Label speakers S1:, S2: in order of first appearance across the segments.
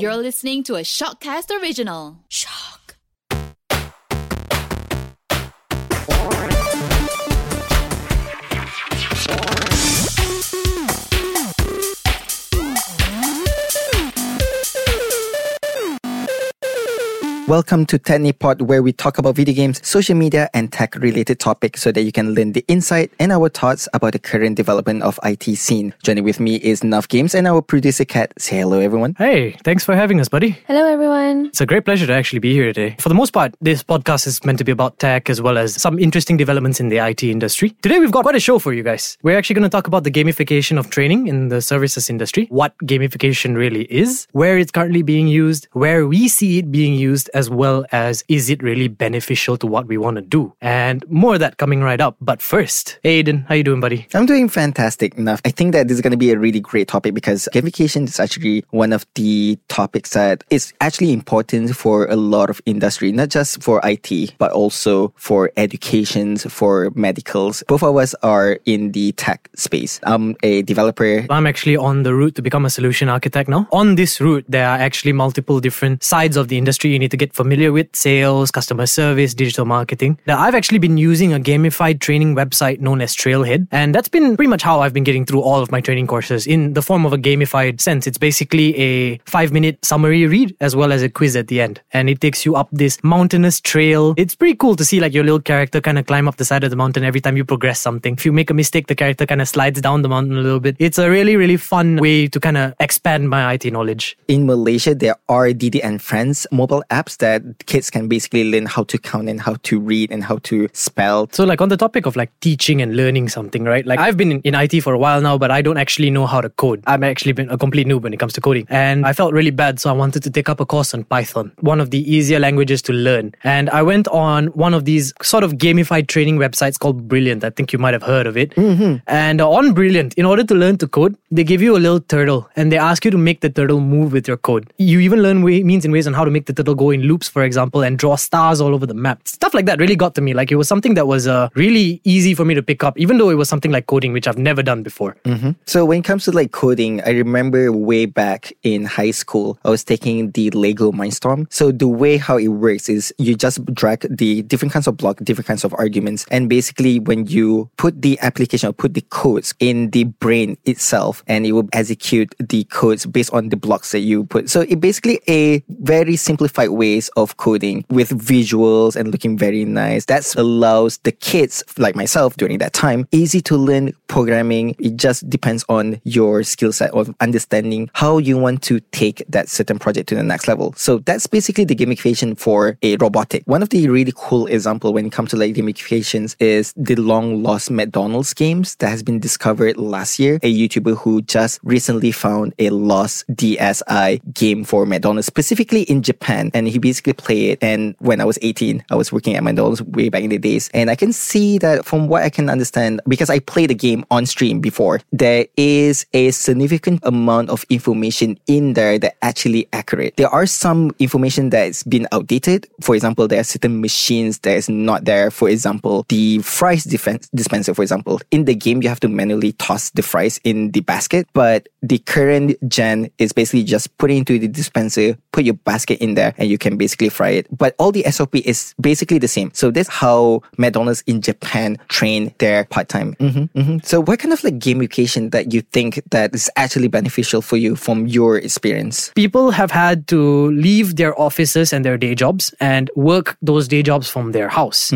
S1: You're listening to a Shockcast original. Shock.
S2: Welcome to TechniPod, where we talk about video games, social media, and tech related topics so that you can learn the insight and our thoughts about the current development of IT scene. Joining with me is Nuff Games and our producer Kat. Say hello, everyone.
S3: Hey, thanks for having us, buddy.
S4: Hello, everyone.
S3: It's a great pleasure to actually be here today. For the most part, this podcast is meant to be about tech as well as some interesting developments in the IT industry. Today, we've got quite a show for you guys. We're actually going to talk about the gamification of training in the services industry, what gamification really is, where it's currently being used, where we see it being used, as well as is it really beneficial to what we want to do, and more of that coming right up. But first, Aiden, how you doing, buddy?
S2: I'm doing fantastic enough. I think that this is going to be a really great topic because gamification is actually one of the topics that is actually important for a lot of industry, not just for IT, but also for educations, for medicals. Both of us are in the tech space. I'm a developer.
S3: I'm actually on the route to become a solution architect now. On this route, there are actually multiple different sides of the industry you need to get familiar with sales, customer service, digital marketing. Now, I've actually been using a gamified training website known as Trailhead, and that's been pretty much how I've been getting through all of my training courses in the form of a gamified sense. It's basically a five minute summary read as well as a quiz at the end, and it takes you up this mountainous trail. It's pretty cool to see like your little character kind of climb up the side of the mountain every time you progress something. If you make a mistake, the character kind of slides down the mountain a little bit. It's a really, really fun way to kind of expand my IT knowledge.
S2: In Malaysia, there are Didi and Friends mobile apps that kids can basically learn how to count and how to read and how to spell.
S3: So, like on the topic of like teaching and learning something, right? Like I've been in, in IT for a while now, but I don't actually know how to code. I'm actually been a complete noob when it comes to coding, and I felt really bad, so I wanted to take up a course on Python, one of the easier languages to learn. And I went on one of these sort of gamified training websites called Brilliant. I think you might have heard of it. Mm-hmm. And on Brilliant, in order to learn to code, they give you a little turtle, and they ask you to make the turtle move with your code. You even learn way, means and ways on how to make the turtle go in loops, for example, and draw stars all over the map. Stuff like that really got to me. Like it was something that was uh, really easy for me to pick up, even though it was something like coding, which I've never done before.
S2: Mm-hmm. So when it comes to like coding, I remember way back in high school, I was taking the Lego Mindstorm. So the way how it works is you just drag the different kinds of block, different kinds of arguments, and basically when you put the application or put the codes in the brain itself, and it will execute the codes based on the blocks that you put. So it basically a very simplified ways of coding with visuals and looking very nice. That allows the kids like myself during that time easy to learn programming. It just depends on your skill set of understanding how you want to take that certain project to the next level. So that's basically the gamification for a robotic. One of the really cool example when it comes to like gamifications is the long lost McDonald's games that has been discovered last year. A YouTuber who just recently found a lost DSI game for McDonald's, specifically in Japan. And he basically play it. And when I was 18, I was working at McDonald's way back in the days. And I can see that from what I can understand, because I played the game on stream before, there is a significant amount of information in there that actually accurate. There are some information that's been outdated. For example, there are certain machines that is not there. For example, the fries defense, dispenser, for example, in the game, you have to manually toss the fries in the basket. But the current gen is basically just put it into the dispenser, put your basket in there, and you can basically fry it. But all the SOP is basically the same. So that's how McDonald's in Japan train their part time. Mm-hmm, mm-hmm. So what kind of like gamification that you think that is actually beneficial for you from your experience?
S3: People have had to leave their offices and their day jobs and work those day jobs from their house.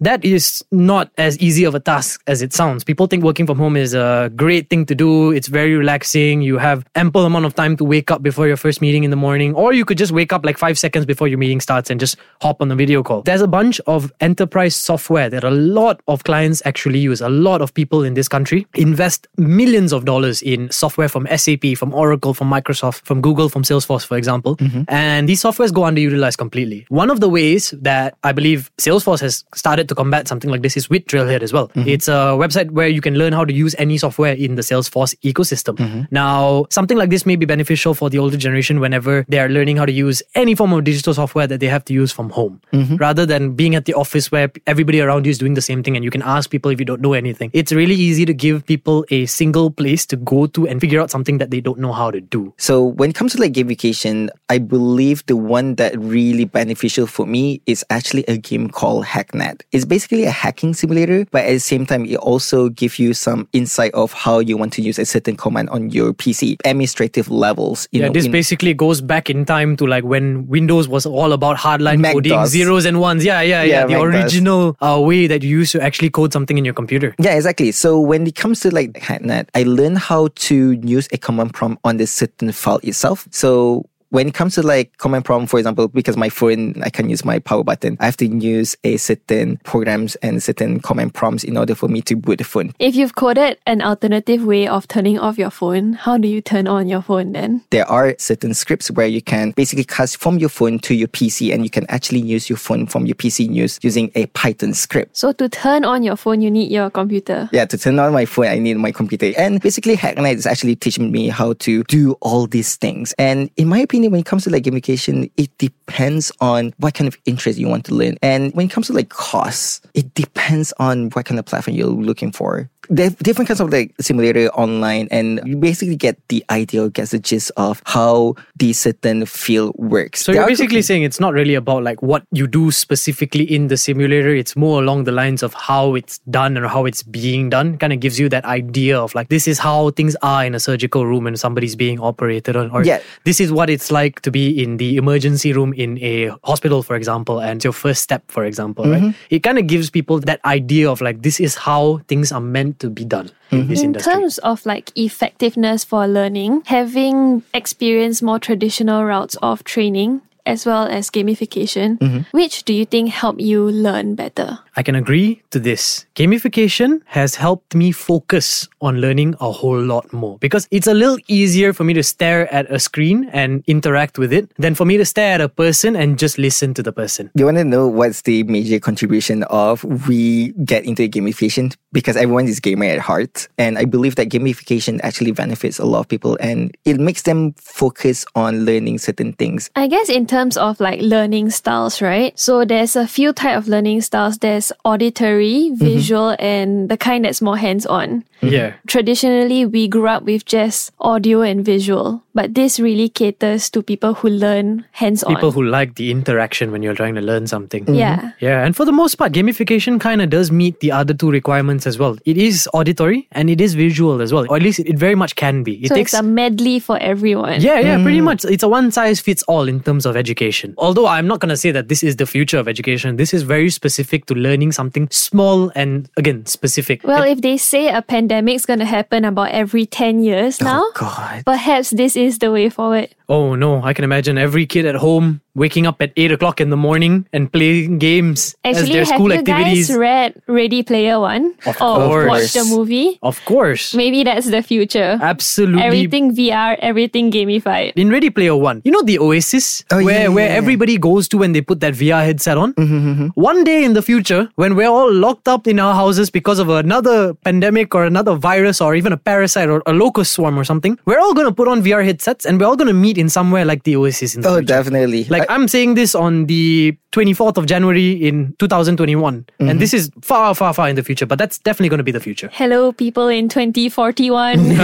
S3: That is not as easy of a task as it sounds. People think working from home is a great thing to do. It's very relaxing. You have ample amount of time to wake up before your first meeting in the morning, or you could just wake up like five seconds before your meeting starts and just hop on the video call. There's a bunch of enterprise software that a lot of clients actually use. A lot of people in this country invest millions of dollars in software from SAP, from Oracle, from Microsoft, from Google, from Salesforce, for example. Mm-hmm. And these softwares go underutilized completely. One of the ways that I believe Salesforce has started to combat something like this is with Trailhead as well. Mm-hmm. It's a website where you can learn how to use any software in the Salesforce ecosystem. Mm-hmm. Now, something like this may be beneficial for the older generation whenever they are learning how to use any form of digital software that they have to use from home, mm-hmm. rather than being at the office where everybody around you is doing the same thing and you can ask people if you don't know anything. It's really easy to give people a single place to go to and figure out something that they don't know how to do.
S2: So when it comes to like gamification, I believe the one that really beneficial for me is actually a game called Hacknet. It's basically a hacking simulator, but at the same time, it also gives you some insight of how you want to use a certain command on your PC, administrative levels. You
S3: yeah,
S2: know,
S3: this
S2: in-
S3: basically goes back in time to like when Windows was all about hardline
S2: Mac
S3: coding,
S2: DOS.
S3: zeros and ones. Yeah, yeah, yeah.
S2: Yeah,
S3: the
S2: Mac
S3: original uh, way that you used to actually code something in your computer.
S2: Yeah, exactly. So when it comes to like Hacknet, I learned how to use a command prompt on the certain file itself. So when it comes to like command prompt, for example, because my phone, I can use my power button, I have to use a certain programs and certain command prompts in order for me to boot the phone.
S4: If you've coded an alternative way of turning off your phone, how do you turn on your phone then?
S2: There are certain scripts where you can basically cast from your phone to your PC and you can actually use your phone from your PC use using a Python script.
S4: So to turn on your phone, you need your computer.
S2: Yeah, to turn on my phone, I need my computer. And basically, Hacknet is actually teaching me how to do all these things. And in my opinion, when it comes to like gamification, it depends on what kind of interest you want to learn. And when it comes to like costs, it depends on what kind of platform you're looking for. There are different kinds of like simulator online, and you basically get the idea, get the gist of how the certain field works.
S3: So
S2: There
S3: you're basically saying it's not really about like what you do specifically in the simulator. It's more along the lines of how it's done or how it's being done. Kind of gives you that idea of like this is how things are in a surgical room and somebody's being operated on, or
S2: Yeah.
S3: this is what it's like to be in the emergency room in a hospital, for example, and it's your first step, for example, right?
S2: Mm-hmm.
S3: It kind of gives people that idea of like this is how things are meant to be done in this
S4: In
S3: industry.
S4: terms of like effectiveness for learning, having experienced more traditional routes of training as well as gamification, mm-hmm. which do you think help you learn better?
S3: I can agree to this. Gamification has helped me focus on learning a whole lot more because it's a little easier for me to stare at a screen and interact with it than for me to stare at a person and just listen to the person.
S2: You want to know what's the major contribution of we get into gamification? Because everyone is gamer at heart. And I believe that gamification actually benefits a lot of people and it makes them focus on learning certain things.
S4: I guess in terms of like learning styles, right? So there's a few type of learning styles. There's auditory, mm-hmm. visual, and the kind that's more hands-on.
S3: Yeah.
S4: Traditionally, we grew up with just audio and visual, but this really caters to people who learn hands-on.
S3: People who like the interaction when you're trying to learn something.
S4: yeah. Mm-hmm.
S3: Yeah, and for the most part, gamification kind of does meet the other two requirements as well. It is auditory and it is visual as well, or at least it very much can be. It
S4: So
S3: takes
S4: it's a medley for everyone.
S3: Yeah, yeah, pretty mm. much. It's a one size fits all in terms of education. Although I'm not going to say that this is the future of education. This is very specific to learning something small and again specific.
S4: Well, if they say a pandemic's going to happen about every 10 years oh, now,
S2: Oh, God.
S4: perhaps this is the way forward.
S3: oh no, I can imagine every kid at home waking up at 8 o'clock in the morning and playing games as
S4: Actually,
S3: their
S4: have
S3: school
S4: you
S3: activities.
S4: guys read Ready Player One?
S3: Of
S4: or
S3: course.
S4: watched the movie?
S3: of course.
S4: Maybe that's the future.
S3: Absolutely.
S4: Everything VR, everything gamified.
S3: in Ready Player One, you know the Oasis
S2: Oh,
S3: where
S2: yeah,
S3: where
S2: yeah, yeah.
S3: everybody goes to when they put that VR headset on. Mm-hmm, mm-hmm. One day in the future, when we're all locked up in our houses because of another pandemic or another virus or even a parasite or a locust swarm or something, we're all gonna put on VR headsets and we're all gonna meet in somewhere like the Oasis in the
S2: Oh,
S3: future.
S2: definitely.
S3: Like
S2: I-
S3: I'm saying this on the 24th of January in 2021, and mm-hmm. this is far, far, far in the future. But that's definitely going to be the future.
S4: Hello, people in 2041.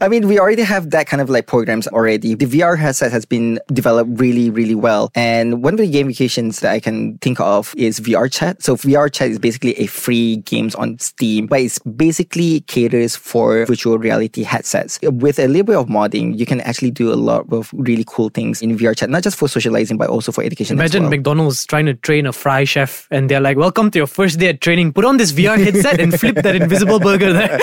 S2: I mean, we already have that kind of like programs already. The VR headset has been developed really, really well. And one of the gamifications that I can think of is VR chat. So VR chat is basically a free games on Steam, but it's basically caters for virtual reality headsets. With a little bit of modding, you can actually do a lot of really cool things in VR chat, not just for socializing, but also for education. as
S3: Imagine
S2: well.
S3: McDonald's trying to train a fry chef, and they're like, "Welcome to your first day at training. Put on this VR headset and flip that invisible burger there."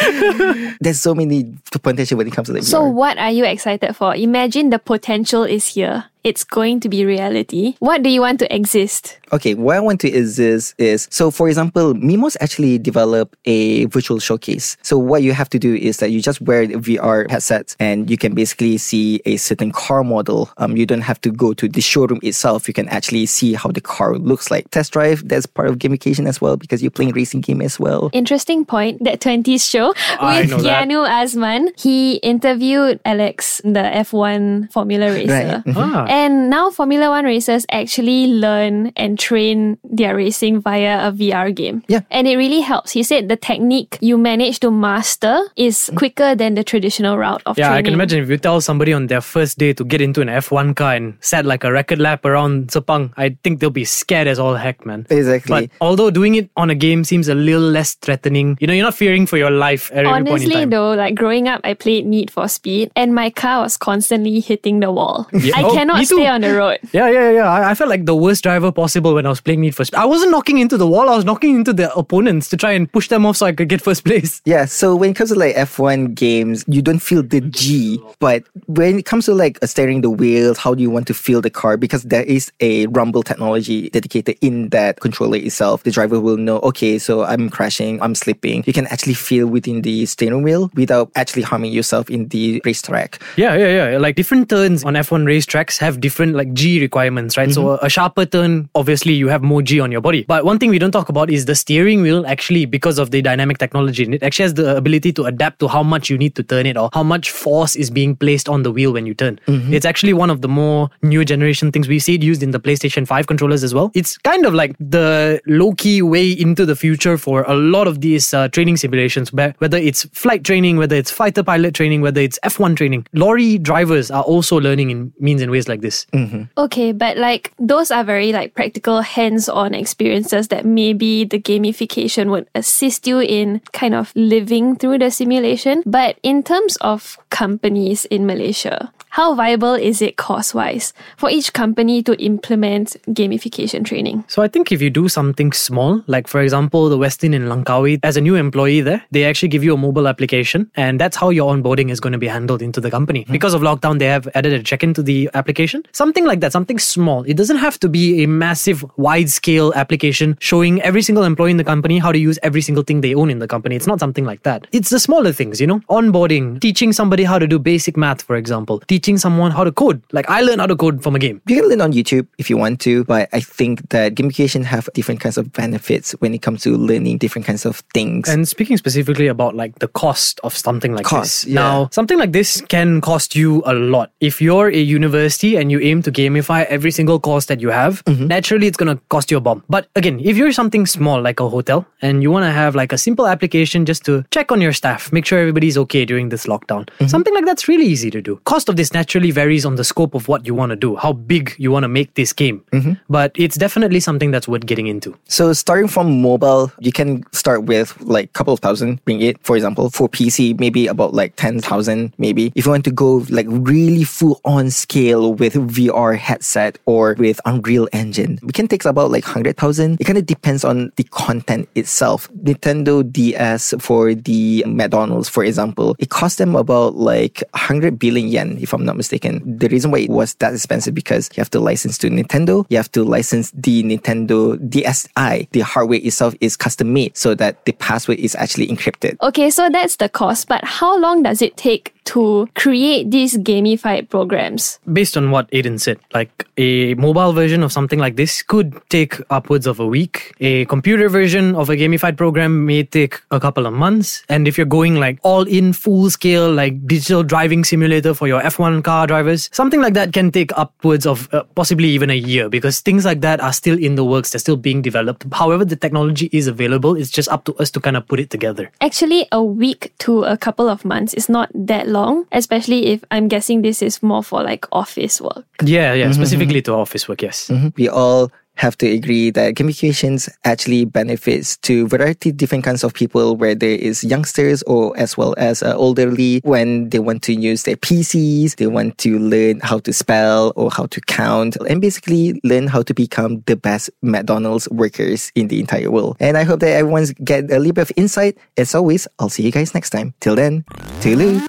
S2: There's so many potential when it comes to like
S4: so,
S2: VR.
S4: what are you excited for? Imagine the potential is here. It's going to be reality, what do you want to exist?
S2: Okay, what I want to exist is so for example, Mimos actually developed a virtual showcase. So what you have to do is that you just wear the VR headsets and you can basically see a certain car model. Um, you don't have to go to the showroom itself. You can actually see how the car looks like. Test drive, that's part of gamification as well because you're playing racing game as well.
S4: Interesting point. That 20s show with
S3: know that.
S4: Asman. He interviewed Alex, the F1 Formula racer.
S2: Right.
S3: Ah.
S4: And now Formula One racers actually learn and train their racing via a VR game.
S2: Yeah.
S4: And it really helps. He said the technique you manage to master is quicker than the traditional route of
S3: Yeah,
S4: training.
S3: I can imagine if you tell somebody on their first day to get into an F1 car and set like a record lap around Sepang, I think they'll be scared as all heck, man.
S2: Exactly.
S3: But although doing it on a game seems a little less threatening, you know, you're not fearing for your life at every point in
S4: Honestly,
S3: time.
S4: though, like growing up, I played Need for Speed, and my car was constantly hitting the wall. I
S3: Oh,
S4: cannot
S3: me too.
S4: stay on the road.
S3: Yeah, yeah, yeah. I, I felt like the worst driver possible when I was playing Need for Speed. I wasn't knocking into the wall, I was knocking into the opponents to try and push them off so I could get first place.
S2: Yeah, so when it comes to like F1 games, you don't feel the G. But when it comes to like uh, steering the wheels, how do you want to feel the car? Because there is a rumble technology dedicated in that controller itself. The driver will know, okay, so I'm crashing, I'm slipping. You can actually feel within the steering wheel without actually harming yourself in the racetrack.
S3: Yeah, yeah, yeah. Like different turns on F1 racetracks have different like G requirements, right? So a sharper turn, obviously you have more G on your body. But one thing we don't talk about is the steering wheel actually because of the dynamic technology. It actually has the ability to adapt to how much you need to turn it or how much force is being placed on the wheel when you turn. It's actually one of the more new generation things. We see it used in the PlayStation 5 controllers as well. It's kind of like the low key way into the future for a lot of these uh, training simulations, whether it's flight training, whether it's fighter pilot training, whether it's F1 training. Lorry drivers are also learning in means and ways like this. Mm-hmm.
S4: Okay, but like those are very like practical hands-on experiences that maybe the gamification would assist you in kind of living through the simulation. But in terms of companies in Malaysia, how viable is it cost-wise for each company to implement gamification training?
S3: So I think if you do something small, like for example, the Westin in Langkawi, as a new employee there, they actually give you a mobile application and that's how your onboarding is going to be handled into the company. Hmm. Because of lockdown, they have added a check-in to the application. Something like that, something small. It doesn't have to be a massive, wide-scale application showing every single employee in the company how to use every single thing they own in the company. It's not something like that. It's the smaller things, you know, onboarding, teaching somebody how to do basic math, for example, teaching someone how to code. Like I learned how to code from a game.
S2: You can learn on YouTube if you want to, but I think that gamification have different kinds of benefits when it comes to learning different kinds of things.
S3: And speaking specifically about like the cost of something like
S2: Cost,
S3: this.
S2: yeah.
S3: Now, something like this can cost you a lot. If you're a university and you aim to gamify every single course that you have,
S2: Mm-hmm.
S3: naturally it's going to cost you a bomb. But again, if you're something small like a hotel and you want to have like a simple application just to check on your staff, make sure everybody's okay during this lockdown,
S2: Mm-hmm.
S3: something like that's really easy to do. Cost of this naturally varies on the scope of what you want to do, how big you want to make this game.
S2: Mm-hmm.
S3: But it's definitely something that's worth getting into.
S2: So starting from mobile, you can start with like a couple of thousand ringgit, for example. For PC, maybe about like 10,000 maybe. If you want to go like really full on scale with VR headset or with Unreal Engine, we can take about like 100,000. It kind of depends on the content itself. Nintendo DS for the McDonald's, for example, it cost them about like 100 billion yen, if I'm not mistaken. The reason why it was that expensive because you have to license to Nintendo, you have to license the Nintendo DSi. The hardware itself is custom made so that the password is actually encrypted.
S4: Okay, so that's the cost, but how long does it take to create these gamified programs?
S3: based on what Aiden said, like a mobile version of something like this could take upwards of a week. A computer version of a gamified program may take a couple of months. And if you're going like all in full scale, like digital driving simulator for your F1 car drivers, something like that can take upwards of uh, possibly even a year because things like that are still in the works. They're still being developed. However, the technology is available. It's just up to us to kind of put it together.
S4: Actually, a week to a couple of months is not that long, especially if I'm guessing this is more for like office work.
S3: Yeah, yeah, mm-hmm, specifically mm-hmm. to office work, yes. Mm-hmm.
S2: We all have to agree that gamifications actually benefits to variety different kinds of people where there is youngsters or as well as uh, elderly when they want to use their PCs, they want to learn how to spell or how to count and basically learn how to become the best McDonald's workers in the entire world. And I hope that everyone's get a little bit of insight. As always, I'll see you guys next time. Till then, toodaloo.